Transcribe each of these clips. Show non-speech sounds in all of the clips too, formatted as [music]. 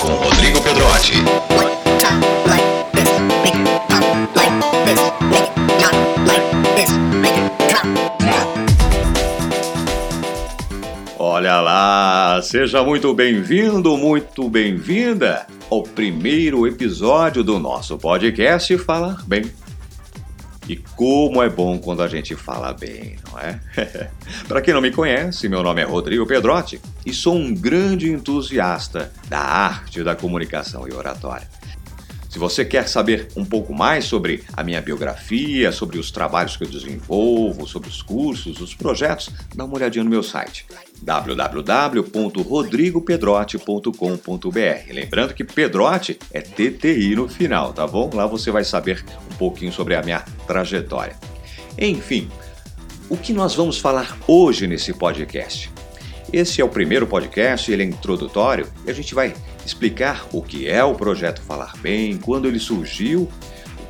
com Rodrigo Pedrotti. Olha lá, seja muito bem-vindo, muito bem-vinda ao primeiro episódio do nosso podcast Falar Bem. E como é bom quando a gente fala bem, não é? [laughs] Para quem não me conhece, meu nome é Rodrigo Pedrotti e sou um grande entusiasta da arte da comunicação e oratória. Se você quer saber um pouco mais sobre a minha biografia, sobre os trabalhos que eu desenvolvo, sobre os cursos, os projetos, dá uma olhadinha no meu site www.rodrigopedrotti.com.br. Lembrando que Pedrotti é TTI no final, tá bom? Lá você vai saber um pouquinho sobre a minha trajetória. Enfim, o que nós vamos falar hoje nesse podcast? Esse é o primeiro podcast, ele é introdutório e a gente vai explicar o que é o projeto Falar Bem, quando ele surgiu,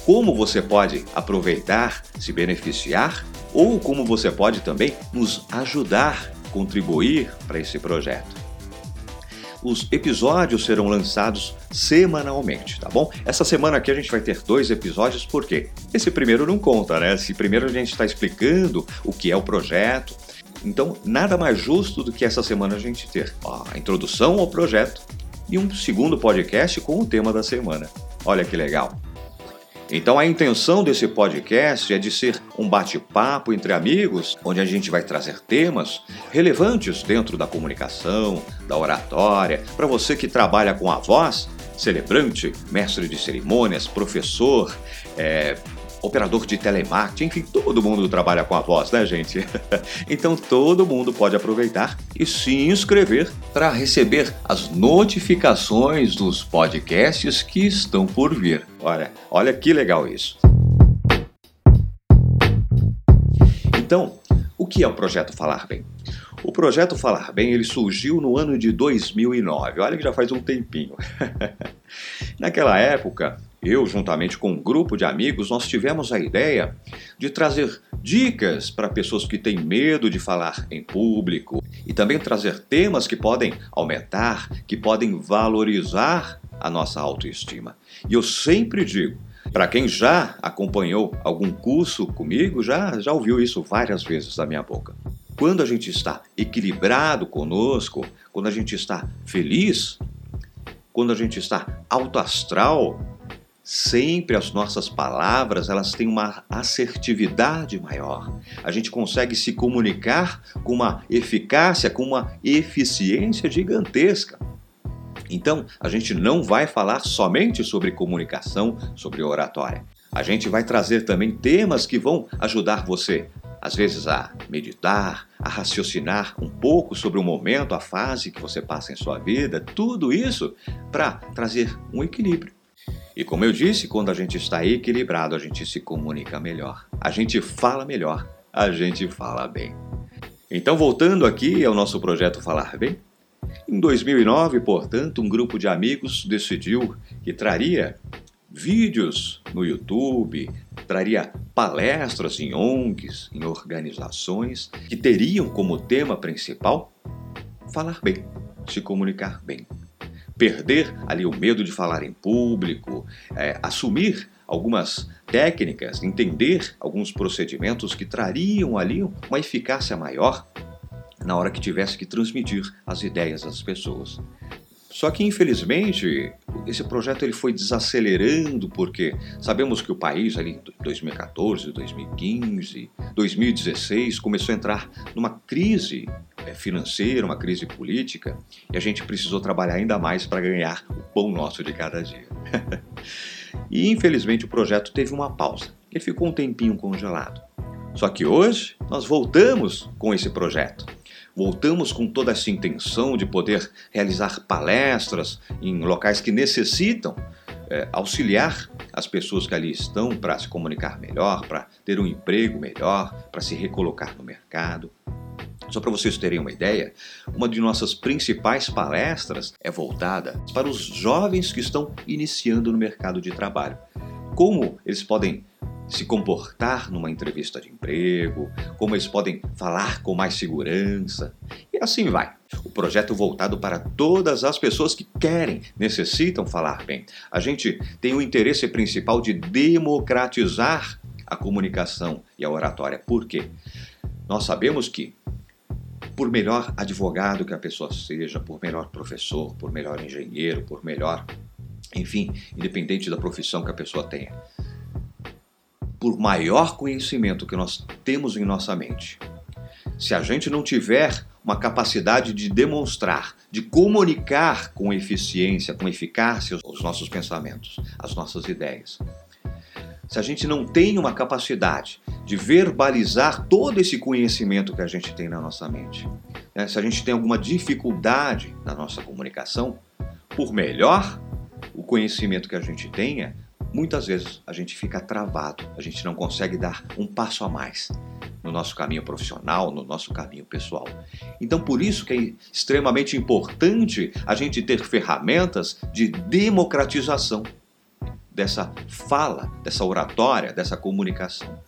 como você pode aproveitar, se beneficiar ou como você pode também nos ajudar, contribuir para esse projeto. Os episódios serão lançados semanalmente, tá bom? Essa semana aqui a gente vai ter dois episódios, porque esse primeiro não conta, né? Esse primeiro a gente está explicando o que é o projeto, então, nada mais justo do que essa semana a gente ter a introdução ao projeto e um segundo podcast com o tema da semana. Olha que legal! Então, a intenção desse podcast é de ser um bate-papo entre amigos, onde a gente vai trazer temas relevantes dentro da comunicação, da oratória, para você que trabalha com a voz, celebrante, mestre de cerimônias, professor, é, operador de telemarketing, enfim, todo mundo trabalha com a voz, né, gente? [laughs] então todo mundo pode aproveitar e se inscrever para receber as notificações dos podcasts que estão por vir. Olha, olha que legal isso. Então, o que é o projeto Falar Bem? O projeto Falar Bem ele surgiu no ano de 2009. Olha que já faz um tempinho. [laughs] Naquela época, eu, juntamente com um grupo de amigos, nós tivemos a ideia de trazer dicas para pessoas que têm medo de falar em público e também trazer temas que podem aumentar, que podem valorizar a nossa autoestima. E eu sempre digo, para quem já acompanhou algum curso comigo, já, já ouviu isso várias vezes da minha boca. Quando a gente está equilibrado conosco, quando a gente está feliz, quando a gente está alto astral, sempre as nossas palavras elas têm uma assertividade maior. A gente consegue se comunicar com uma eficácia, com uma eficiência gigantesca. Então, a gente não vai falar somente sobre comunicação, sobre oratória. A gente vai trazer também temas que vão ajudar você, às vezes, a meditar, a raciocinar um pouco sobre o momento, a fase que você passa em sua vida, tudo isso para trazer um equilíbrio. E como eu disse, quando a gente está equilibrado, a gente se comunica melhor, a gente fala melhor, a gente fala bem. Então, voltando aqui ao nosso projeto Falar Bem, em 2009, portanto, um grupo de amigos decidiu que traria vídeos no YouTube, traria palestras em ONGs, em organizações que teriam como tema principal falar bem, se comunicar bem perder ali o medo de falar em público, é, assumir algumas técnicas, entender alguns procedimentos que trariam ali uma eficácia maior na hora que tivesse que transmitir as ideias às pessoas. Só que infelizmente esse projeto ele foi desacelerando porque sabemos que o país ali em 2014, 2015, 2016 começou a entrar numa crise financeira, uma crise política e a gente precisou trabalhar ainda mais para ganhar o pão nosso de cada dia. [laughs] e infelizmente o projeto teve uma pausa. Ele ficou um tempinho congelado. Só que hoje nós voltamos com esse projeto. Voltamos com toda essa intenção de poder realizar palestras em locais que necessitam é, auxiliar as pessoas que ali estão para se comunicar melhor, para ter um emprego melhor, para se recolocar no mercado. Só para vocês terem uma ideia, uma de nossas principais palestras é voltada para os jovens que estão iniciando no mercado de trabalho. Como eles podem se comportar numa entrevista de emprego, como eles podem falar com mais segurança. E assim vai. o projeto voltado para todas as pessoas que querem, necessitam falar bem. A gente tem o interesse principal de democratizar a comunicação e a oratória. Por quê? Nós sabemos que por melhor advogado que a pessoa seja, por melhor professor, por melhor engenheiro, por melhor, enfim, independente da profissão que a pessoa tenha, por maior conhecimento que nós temos em nossa mente, se a gente não tiver uma capacidade de demonstrar, de comunicar com eficiência, com eficácia os nossos pensamentos, as nossas ideias, se a gente não tem uma capacidade de verbalizar todo esse conhecimento que a gente tem na nossa mente, né? se a gente tem alguma dificuldade na nossa comunicação, por melhor o conhecimento que a gente tenha, muitas vezes a gente fica travado, a gente não consegue dar um passo a mais no nosso caminho profissional, no nosso caminho pessoal. Então, por isso que é extremamente importante a gente ter ferramentas de democratização dessa fala, dessa oratória, dessa comunicação.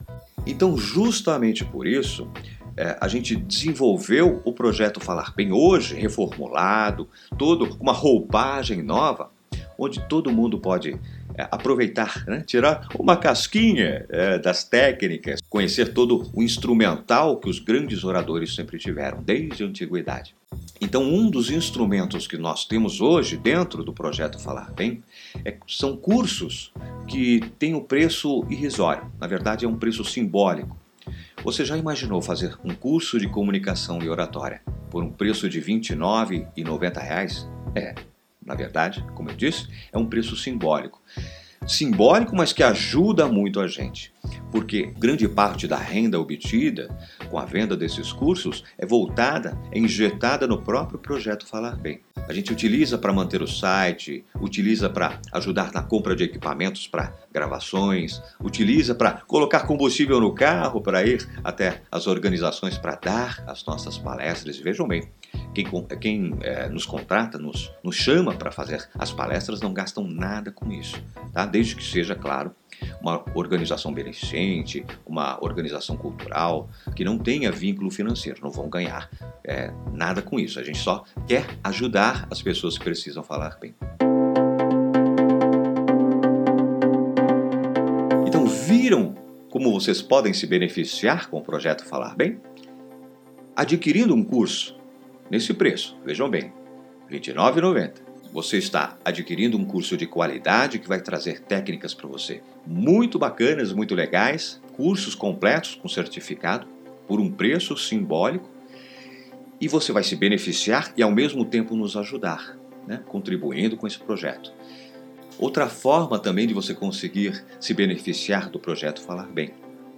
Então, justamente por isso, é, a gente desenvolveu o projeto Falar Bem hoje, reformulado, todo com uma roupagem nova, onde todo mundo pode é, aproveitar, né? tirar uma casquinha é, das técnicas, conhecer todo o instrumental que os grandes oradores sempre tiveram, desde a antiguidade. Então, um dos instrumentos que nós temos hoje dentro do projeto Falar Bem é, são cursos que têm o um preço irrisório, na verdade, é um preço simbólico. Você já imaginou fazer um curso de comunicação e oratória por um preço de R$ 29,90? É, na verdade, como eu disse, é um preço simbólico. Simbólico, mas que ajuda muito a gente, porque grande parte da renda obtida com a venda desses cursos é voltada, é injetada no próprio projeto Falar Bem. A gente utiliza para manter o site, utiliza para ajudar na compra de equipamentos para gravações, utiliza para colocar combustível no carro para ir até as organizações para dar as nossas palestras. Vejam bem, quem, quem é, nos contrata, nos, nos chama para fazer as palestras, não gastam nada com isso, tá? desde que seja, claro, uma organização beneficente, uma organização cultural, que não tenha vínculo financeiro, não vão ganhar é, nada com isso. A gente só quer ajudar as pessoas que precisam falar bem. Então, viram como vocês podem se beneficiar com o projeto Falar Bem? Adquirindo um curso nesse preço. Vejam bem, R$ 29,90. Você está adquirindo um curso de qualidade que vai trazer técnicas para você muito bacanas, muito legais, cursos completos com certificado por um preço simbólico e você vai se beneficiar e ao mesmo tempo nos ajudar, né? contribuindo com esse projeto. Outra forma também de você conseguir se beneficiar do projeto Falar Bem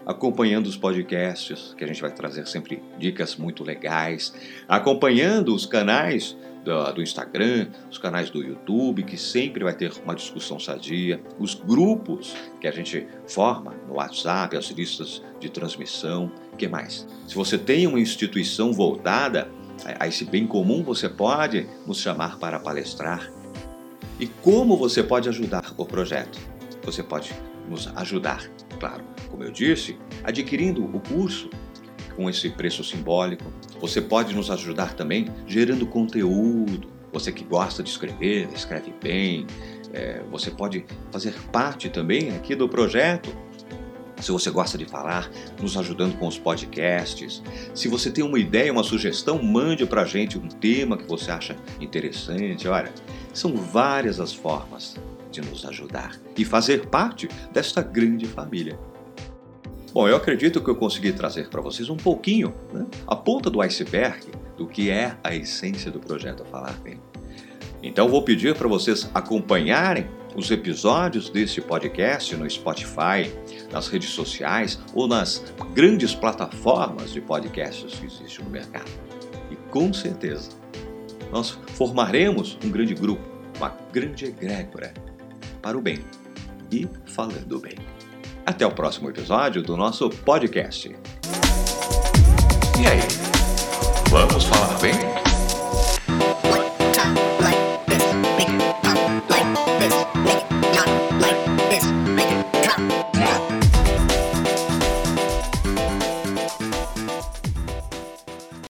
acompanhando os podcasts, que a gente vai trazer sempre dicas muito legais, acompanhando os canais do, do, Instagram, os canais do YouTube, que sempre vai ter uma discussão sadia, os grupos que a gente forma no WhatsApp, as listas de transmissão, que mais? Se você tem uma instituição voltada a esse bem comum, você pode nos chamar para palestrar. E como você pode ajudar o projeto? Você pode nos ajudar claro, como eu disse, adquirindo o curso com esse preço simbólico. Você pode nos ajudar também gerando conteúdo. Você que gosta de escrever, escreve bem. É, você pode fazer parte também aqui do projeto. Se você gosta de falar, nos ajudando com os podcasts. Se você tem uma ideia, uma sugestão, mande para a gente um tema que você acha interessante. Olha, são várias as formas de nos ajudar e fazer parte desta grande família. Bom, eu acredito que eu consegui trazer para vocês um pouquinho, né, a ponta do iceberg do que é a essência do projeto Falar Bem. Então vou pedir para vocês acompanharem os episódios desse podcast no Spotify, nas redes sociais ou nas grandes plataformas de podcasts que existem no mercado. E com certeza nós formaremos um grande grupo, uma grande egrégora para o bem e falando bem. Até o próximo episódio do nosso podcast. E aí, vamos falar bem?